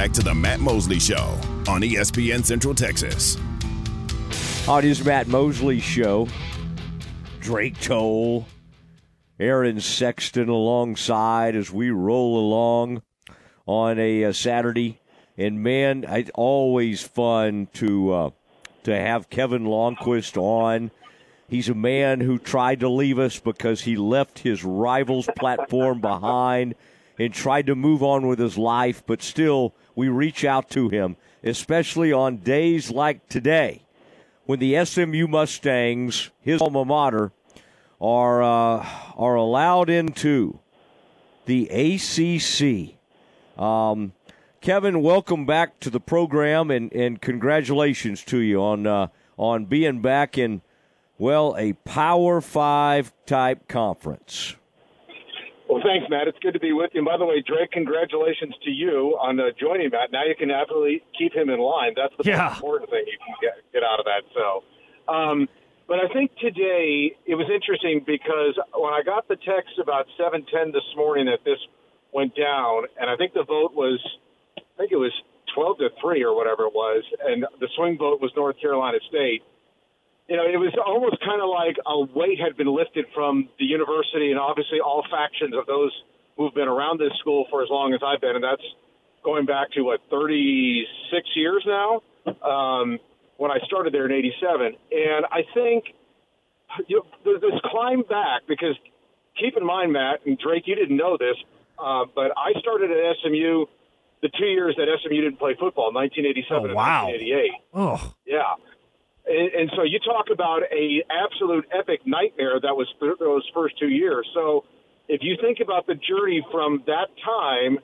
back to the Matt Mosley Show on ESPN Central Texas. On it is Matt Mosley Show. Drake Toll, Aaron Sexton alongside as we roll along on a, a Saturday. And man, it's always fun to uh, to have Kevin Lonnquist on. He's a man who tried to leave us because he left his rival's platform behind and tried to move on with his life, but still, we reach out to him, especially on days like today when the SMU Mustangs, his alma mater, are uh, are allowed into the ACC. Um, Kevin, welcome back to the program, and, and congratulations to you on uh, on being back in well a Power Five type conference. Well, thanks, Matt. It's good to be with you. And by the way, Drake, congratulations to you on uh, joining Matt. Now you can absolutely keep him in line. That's the yeah. most important thing you can get, get out of that. So, um, but I think today it was interesting because when I got the text about 7:10 this morning that this went down, and I think the vote was, I think it was 12 to three or whatever it was, and the swing vote was North Carolina State you know, it was almost kind of like a weight had been lifted from the university and obviously all factions of those who've been around this school for as long as I've been, and that's going back to what 36 years now. Um, when I started there in '87, and I think you know, this climb back because keep in mind, Matt and Drake, you didn't know this, uh, but I started at SMU the two years that SMU didn't play football, 1987 oh, wow. and 1988. Oh, yeah. And, so you talk about a absolute epic nightmare that was th- those first two years. So if you think about the journey from that time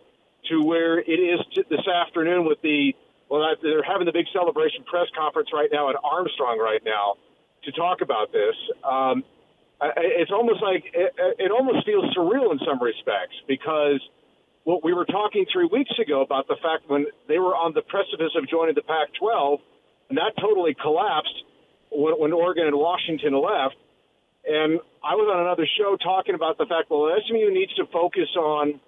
to where it is this afternoon with the well, they're having the big celebration press conference right now at Armstrong right now to talk about this. Um, it's almost like it, it almost feels surreal in some respects because what we were talking three weeks ago about the fact when they were on the precipice of joining the Pac-12 and that totally collapsed when, when Oregon and Washington left. And I was on another show talking about the fact, well, SMU needs to focus on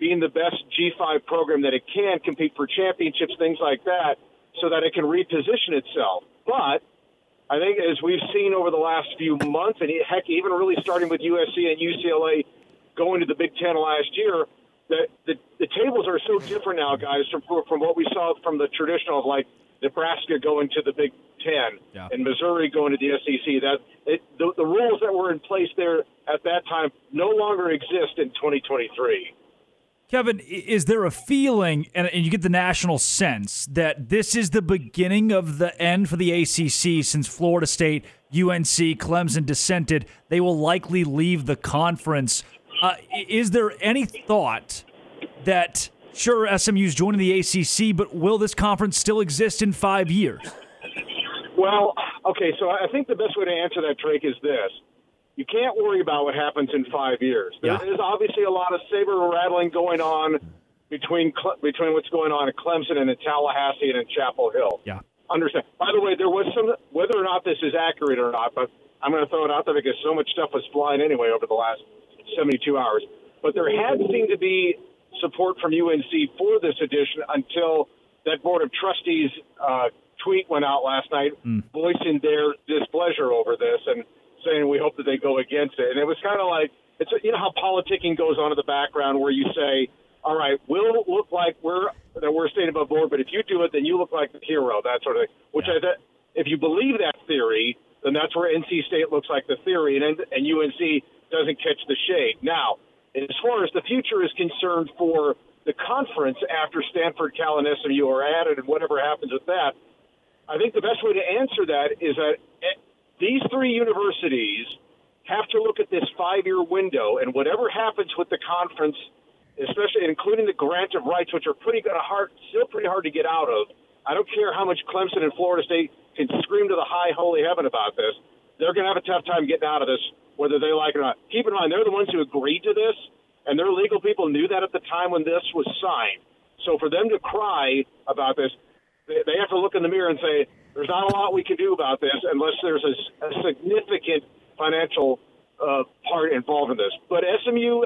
being the best G5 program that it can, compete for championships, things like that, so that it can reposition itself. But I think as we've seen over the last few months, and heck, even really starting with USC and UCLA going to the Big Ten last year, that the, the tables are so different now, guys, from from what we saw from the traditional like Nebraska going to the Big Ten yeah. and Missouri going to the SEC. That it, the, the rules that were in place there at that time no longer exist in 2023. Kevin, is there a feeling, and you get the national sense, that this is the beginning of the end for the ACC since Florida State, UNC, Clemson dissented? They will likely leave the conference. Uh, is there any thought that Sure, SMU's joining the ACC, but will this conference still exist in five years? Well, okay, so I think the best way to answer that, Drake, is this. You can't worry about what happens in five years. Yeah. There's obviously a lot of saber rattling going on between between what's going on at Clemson and in Tallahassee and in Chapel Hill. Yeah. Understand. By the way, there was some whether or not this is accurate or not, but I'm going to throw it out there because so much stuff was flying anyway over the last 72 hours. But there had seemed to be support from UNC for this edition until that board of trustees uh, tweet went out last night, mm. voicing their displeasure over this and saying we hope that they go against it. And it was kind of like it's you know how politicking goes on in the background where you say, all right, we'll look like we're that we're staying above board, but if you do it, then you look like the hero, that sort of thing. Which yeah. I th- if you believe that theory, then that's where NC State looks like the theory, and and UNC doesn't catch the shade. Now, as far as the future is concerned for the conference after Stanford, Cal, and SMU are added and whatever happens with that, I think the best way to answer that is that eh, these three universities have to look at this five year window, and whatever happens with the conference, especially including the grant of rights, which are pretty hard, still pretty hard to get out of. I don't care how much Clemson and Florida State can scream to the high holy heaven about this. They're going to have a tough time getting out of this whether they like it or not. Keep in mind, they're the ones who agreed to this, and their legal people knew that at the time when this was signed. So for them to cry about this, they, have to look in the mirror and say, there's not a lot we can do about this unless there's a, a significant financial uh, part involved in this. But SMU,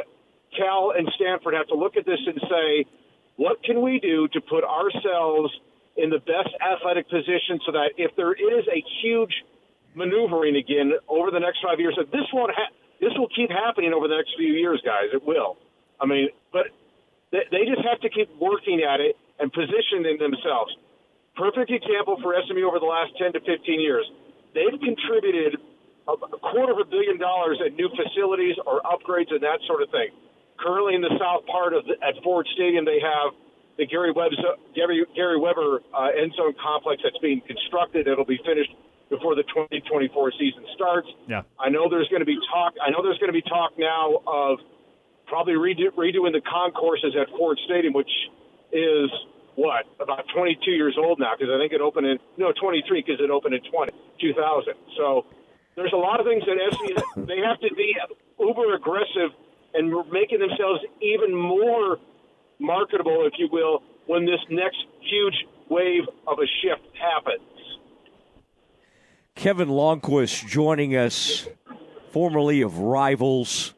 Cal, and Stanford have to look at this and say, what can we do to put ourselves in the best athletic position so that if there is a huge maneuvering again over the next five years, this won't ha- this will keep happening over the next few years, guys. It will. I mean, but they, they just have to keep working at it and positioning themselves. Perfect example for SMU over the last 10 to 15 years. They've contributed a quarter of a billion dollars in new facilities or upgrades and that sort of thing. Currently, in the south part of the, at Ford Stadium, they have the Gary, Webb's, Gary, Gary Weber uh, end zone complex that's being constructed. It'll be finished before the 2024 season starts. Yeah. I know there's going to be talk. I know there's going to be talk now of probably redo, redoing the concourses at Ford Stadium, which is what about 22 years old now because I think it opened in no 23 because it opened in 20 2000. So there's a lot of things that SC they have to be uber aggressive and making themselves even more marketable, if you will, when this next huge wave of a shift happens. Kevin Lonnquist joining us, formerly of Rivals.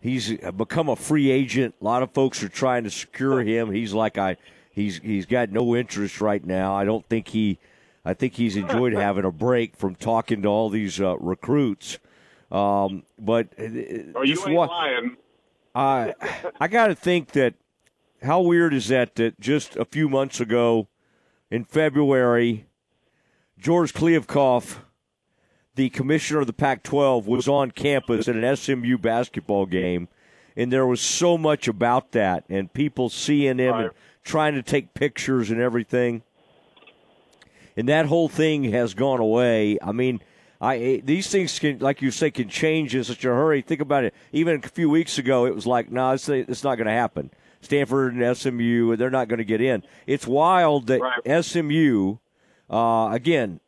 He's become a free agent. A lot of folks are trying to secure him. He's like I, he's he's got no interest right now. I don't think he, I think he's enjoyed having a break from talking to all these uh, recruits. Um, but uh, oh, you ain't lying. I I got to think that how weird is that that just a few months ago in February, George Kliavkoff, the commissioner of the Pac 12, was on campus at an SMU basketball game. And there was so much about that, and people seeing him right. and trying to take pictures and everything. And that whole thing has gone away. I mean, I eh, these things can, like you say, can change in such a hurry. Think about it. Even a few weeks ago, it was like, no, nah, it's, it's not going to happen. Stanford and SMU, they're not going to get in. It's wild that right. SMU, uh, again,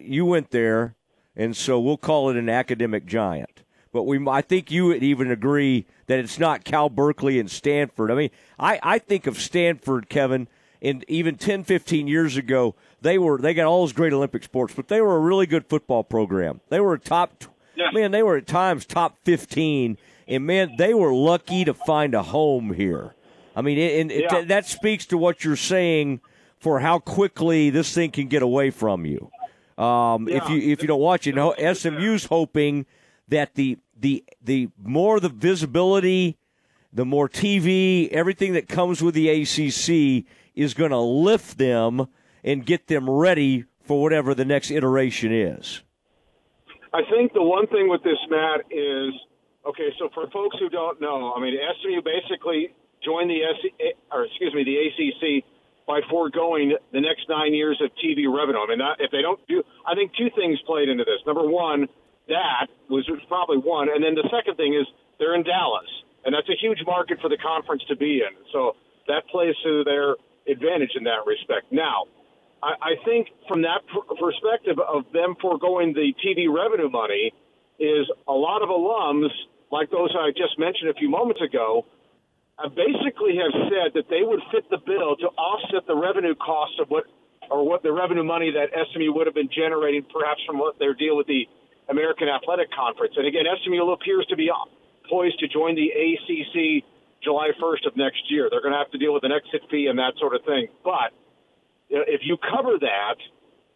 you went there, and so we'll call it an academic giant. But we, I think you would even agree that it's not Cal Berkeley and Stanford. I mean, I, I think of Stanford, Kevin, and even 10, 15 years ago, they were they got all those great Olympic sports, but they were a really good football program. They were a top, yeah. man, they were at times top 15, and man, they were lucky to find a home here. I mean, and yeah. it, that speaks to what you're saying for how quickly this thing can get away from you. Um, yeah. If you if you don't watch it, no, SMU's hoping that the the the more the visibility, the more TV, everything that comes with the ACC is going to lift them and get them ready for whatever the next iteration is. I think the one thing with this, Matt, is okay. So for folks who don't know, I mean, SMU basically joined the SEC, or excuse me, the ACC by foregoing the next nine years of TV revenue. I mean, if they don't do, I think two things played into this. Number one, that was probably one, and then the second thing is they're in Dallas, and that's a huge market for the conference to be in. So that plays to their advantage in that respect. Now, I, I think from that pr- perspective of them foregoing the TV revenue money, is a lot of alums like those I just mentioned a few moments ago uh, basically have said that they would fit the bill to offset the revenue costs of what or what the revenue money that SMU would have been generating perhaps from what their deal with the American Athletic Conference. And again, SMU appears to be poised to join the ACC July 1st of next year. They're going to have to deal with an exit fee and that sort of thing. But if you cover that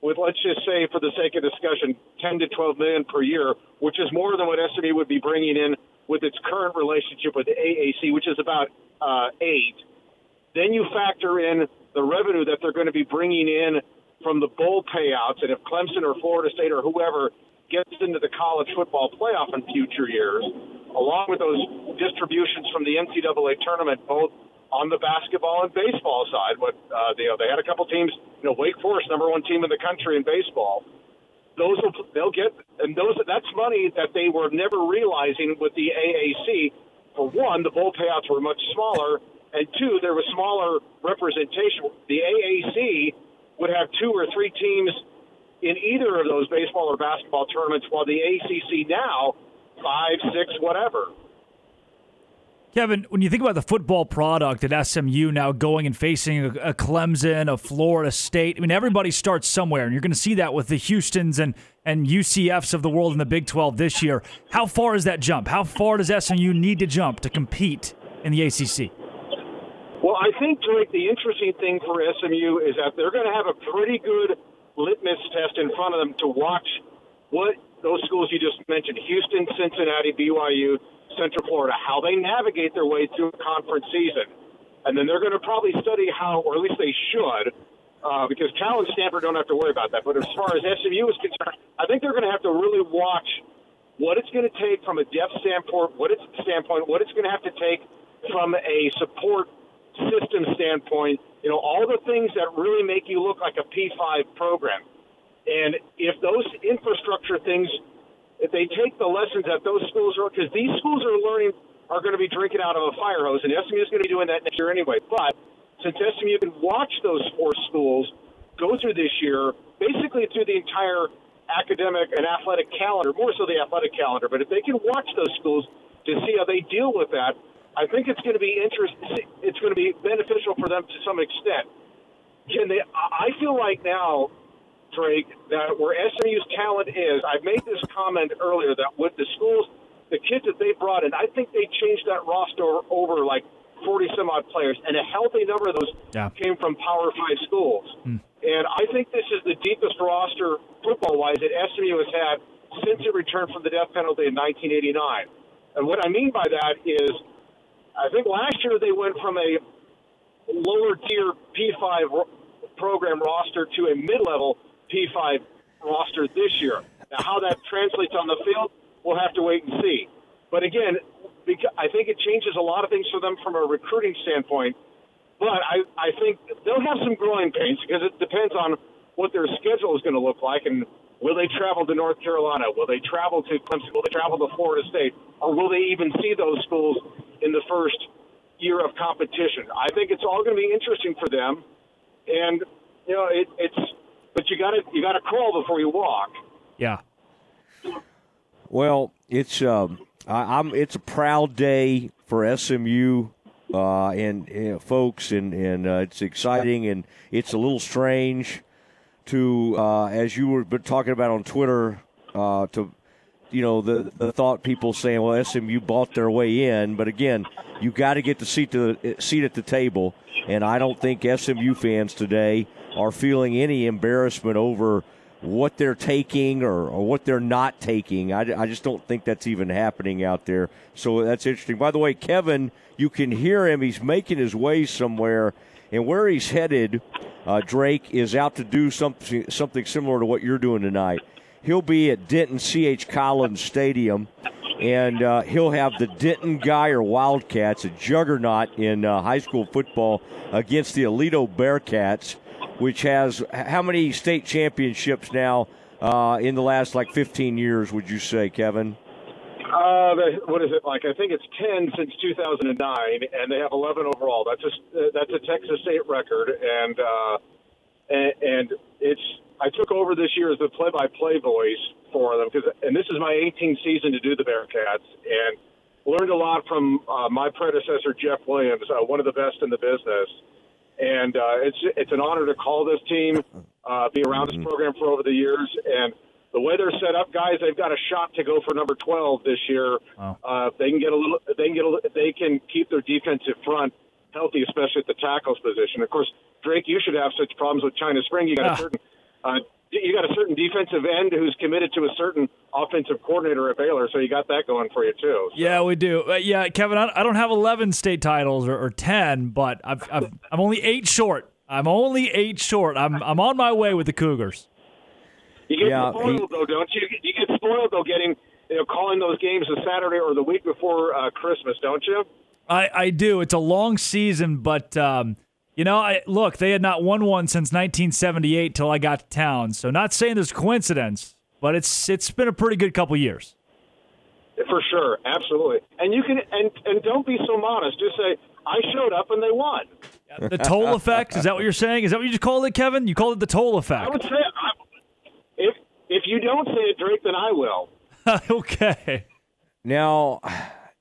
with, let's just say, for the sake of discussion, 10 to 12 million per year, which is more than what SMU would be bringing in with its current relationship with the AAC, which is about uh, eight, then you factor in the revenue that they're going to be bringing in from the bowl payouts. And if Clemson or Florida State or whoever gets into the college football playoff in future years, along with those distributions from the NCAA tournament, both on the basketball and baseball side, but uh, they, you know, they had a couple teams, you know, Wake Forest, number one team in the country in baseball those will they'll get and those that's money that they were never realizing with the AAC. For one, the bowl payouts were much smaller, and two, there was smaller representation. The AAC would have two or three teams in either of those baseball or basketball tournaments, while the ACC now five, six, whatever. Kevin, when you think about the football product at SMU now going and facing a, Clemson, a Florida State, I mean, everybody starts somewhere, and you're going to see that with the Houstons and, and UCFs of the world in the Big 12 this year. How far is that jump? How far does SMU need to jump to compete in the ACC? Well, I think, Drake, the interesting thing for SMU is that they're going to have a pretty good litmus test in front of them to watch what those schools you just mentioned Houston, Cincinnati, BYU, Central Florida how they navigate their way through a conference season. And then they're going to probably study how, or at least they should, uh, because Cal and Stanford don't have to worry about that. But as far as SMU is concerned, I think they're going to have to really watch what it's going to take from a depth standpoint, what it's standpoint, what it's going to have to take from a support system standpoint. You know, all the things that really make you look like a P5 program. And if those infrastructure things, if they take the lessons that those schools are, because these schools are learning, are going to be drinking out of a fire hose, and SMU is going to be doing that next year anyway. But since SMU can watch those four schools go through this year, basically through the entire academic and athletic calendar, more so the athletic calendar. But if they can watch those schools to see how they deal with that, I think it's going to be interesting. It's going to be beneficial for them to some extent. Can they? I feel like now, Drake, that where SMU's talent is. I've made this comment earlier that with the schools, the kids that they brought in, I think they changed that roster over like 40 some odd players, and a healthy number of those yeah. came from Power Five schools. Mm. And I think this is the deepest roster football wise that SMU has had since it returned from the death penalty in 1989. And what I mean by that is, I think last year they went from a lower tier P5 program roster to a mid level P5 roster this year. Now, how that translates on the field, we'll have to wait and see. But again, I think it changes a lot of things for them from a recruiting standpoint. But I, I think they'll have some growing pains because it depends on what their schedule is going to look like and will they travel to North Carolina? Will they travel to Clemson? Will they travel to Florida State? Or will they even see those schools in the first year of competition? I think it's all going to be interesting for them. And, you know, it, it's, but you got to, you got to crawl before you walk. Yeah. Well, it's, um, I, am It's a proud day for SMU uh, and, and, folks, and and uh, it's exciting, and it's a little strange to, uh, as you were talking about on Twitter, uh, to you know the the thought people saying, well, SMU bought their way in, but again, you got to get the seat to the seat at the table, and I don't think SMU fans today are feeling any embarrassment over what they're taking or, or what they're not taking. I, I just don't think that's even happening out there. So that's interesting. By the way, Kevin, you can hear him. He's making his way somewhere. And where he's headed, uh, Drake, is out to do something, something similar to what you're doing tonight. He'll be at Denton C.H. Collins Stadium, and uh, he'll have the Denton Guyer Wildcats, a juggernaut in uh, high school football, against the Aledo Bearcats which has how many state championships now uh, in the last like 15 years? Would you say, Kevin? Uh, what is it like? I think it's 10 since 2009, and they have 11 overall. That's a that's a Texas State record, and uh, and, and it's I took over this year as the play-by-play voice for them because, and this is my 18th season to do the Bearcats, and learned a lot from uh, my predecessor Jeff Williams, uh, one of the best in the business and uh, it's it's an honor to call this team, uh, be around mm-hmm. this program for over the years, and the way they're set up, guys, they've got a shot to go for number 12 this year. Wow. Uh, they can get a little, they can get a, they can keep their defensive front healthy, especially at the tackles position. Of course, Drake, you should have such problems with China Spring. You got a certain uh, you got a certain defensive end who's committed to a certain offensive coordinator at Baylor, so you got that going for you too. So. Yeah, we do. Uh, yeah, Kevin, I, I, don't have 11 state titles or, or 10, but I've, i am only eight short. I'm only eight short. I'm I'm on my way with the Cougars. You get yeah, spoiled he, though, don't you? You get spoiled though, getting you know calling those games the Saturday or the week before uh, Christmas, don't you? I I do. It's a long season, but. Um, you know, I, look, they had not won one since 1978 till I got to town. So, not saying there's coincidence, but it's it's been a pretty good couple years. For sure, absolutely. And you can and and don't be so modest. Just say I showed up and they won. The toll effect is that what you're saying? Is that what you just called it, Kevin? You called it the toll effect. I would say I, if if you don't say it, Drake, then I will. okay. Now,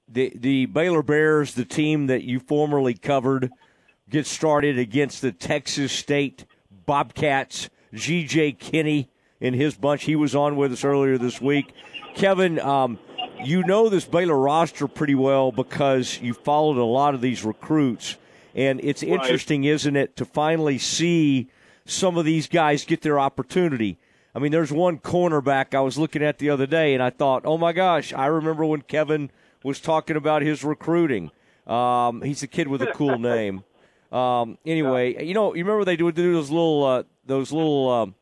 the the Baylor Bears, the team that you formerly covered get started against the Texas State Bobcats. G.J. Kinney and his bunch. He was on with us earlier this week. Kevin, um, you know this Baylor roster pretty well because you followed a lot of these recruits. And it's Right. interesting, isn't it, to finally see some of these guys get their opportunity. I mean, there's one cornerback I was looking at the other day, and I thought, oh my gosh, I remember when Kevin was talking about his recruiting. Um, he's a kid with a cool name. Um, anyway, you know, you remember they do, do those little uh, those little um,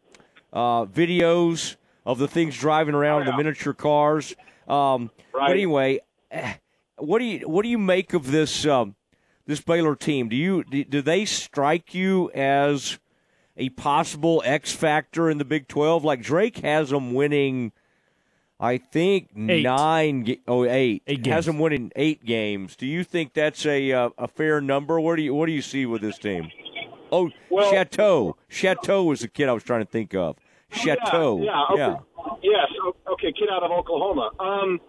uh, videos of the things driving around in the miniature cars. Um, But anyway, eh, what do you what do you make of this um, this Baylor team? Do you do, do they strike you as a possible X factor in the Big Twelve? Like Drake has them winning. I think Eight. nine, ga- oh eight, Eight has games. them winning eight games. Do you think that's a uh, a fair number? What do you what do you see with this team? Oh, Well- Chateau. Chateau was the kid I was trying to think of. Chateau. Yeah, yeah, okay. Yes, okay, kid out of Oklahoma. Um,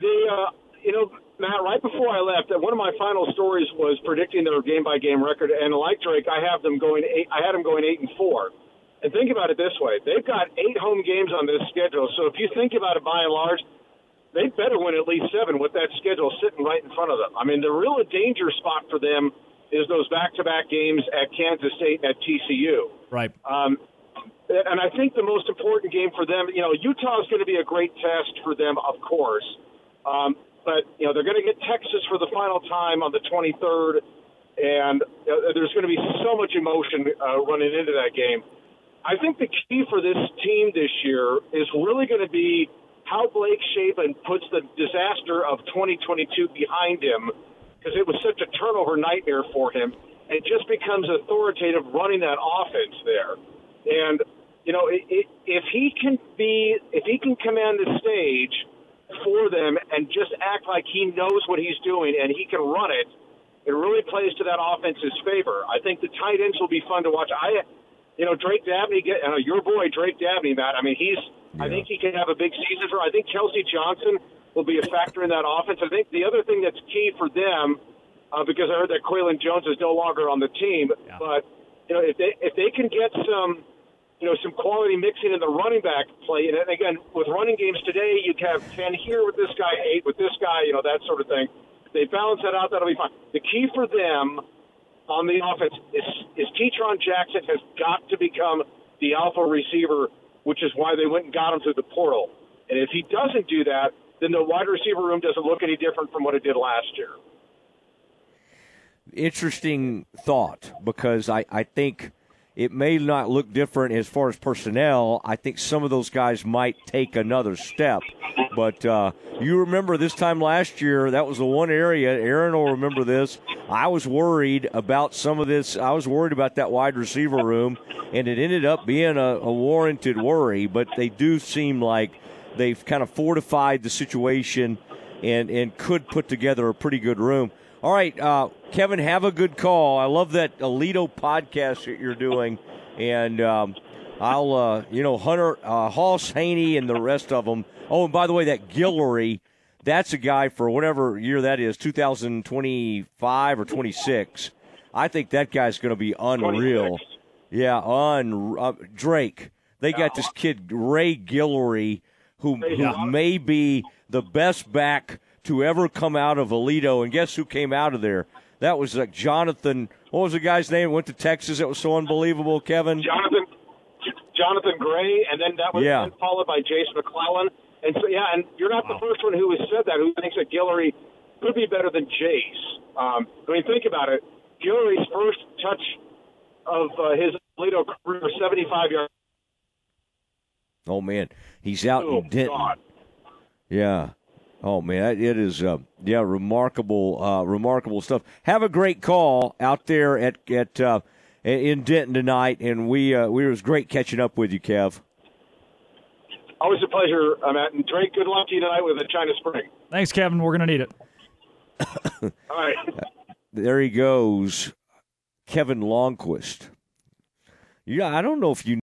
the uh, you know, Matt, right before I left, uh, one of my final stories was predicting their game by game record, and like Drake, I have them going eight. I had them going eight and four. And think about it this way: they've got eight home games on this schedule. So if you think about it, by and large, they better win at least seven with that schedule sitting right in front of them. I mean, the real danger spot for them is those back-to-back games at Kansas State and at TCU. Right. Um, and I think the most important game for them, you know, Utah is going to be a great test for them, of course. Um, but you know, they're going to get Texas for the final time on the 23rd, and uh, there's going to be so much emotion uh, running into that game. I think the key for this team this year is really going to be how Blake Shapen puts the disaster of 2022 behind him because it was such a turnover nightmare for him and just becomes authoritative running that offense there. And you know, i i if he can be, if he can command the stage for them and just act like he knows what he's doing and he can run it, it really plays to that offense's favor. I think the tight ends will be fun to watch. I, you know, Drake Dabney, get, uh, your boy Drake Dabney, Matt. I mean, he's. I think he can have a big season for. I think Kelsey Johnson will be a factor in that offense. I think the other thing that's key for them, uh, because I heard that Qualan Jones is no longer on the team, Yeah. but you know, if they if they can get some you know, some quality mixing in the running back play. And again, with running games today, you can have 10 here with this guy, 8 with this guy, you know, that sort of thing. If they balance that out, that'll be fine. The key for them on the offense is, is Ketron Jackson has got to become the alpha receiver, which is why they went and got him through the portal. And if he doesn't do that, then the wide receiver room doesn't look any different from what it did last year. Interesting thought because I, I think it may not look different as far as personnel. I think some of those guys might take another step. But uh, you remember this time last year, that was the one area, Aaron will remember this. I was worried about some of this. I was worried about that wide receiver room, and it ended up being a, a warranted worry. But they do seem like they've kind of fortified the situation and, and could put together a pretty good room. All right, uh, Kevin, have a good call. I love that Aledo podcast that you're doing, and um, I'll, uh, you know, Hunter, uh, Hoss, Haney, and the rest of them. Oh, and by the way, that Guillory, that's a guy for whatever year that is, 2025 or 26. I think that guy's going to be unreal. 26. Yeah, on uh, Drake. They got this kid Ray Guillory, who, who may be the best back to ever come out of Aledo. And guess who came out of there? That was like Jonathan. What was the guy's name? Went to Texas. That was so unbelievable, Kevin. Jonathan Johnathan Gray, and then that was Yeah. followed by Jase McClellan. And so, yeah, and you're not the first one who has said that, who thinks that Guillory could be better than Jase. Um, I mean, think about it. Guillory's first touch of uh, his Aledo career, 75 yards. Oh man, he's out Oh, in Denton. God. Yeah. Oh man, it is uh, yeah remarkable, uh, remarkable stuff. Have a great call out there at at uh, in Denton tonight, and we uh, we it was great catching up with you, Kev. Always a pleasure, uh, Matt. And Drake, good luck to you tonight with the China Spring. Thanks, Kevin. We're going to need it. All right. There he goes, Kevin Lonnquist. Yeah, I don't know if you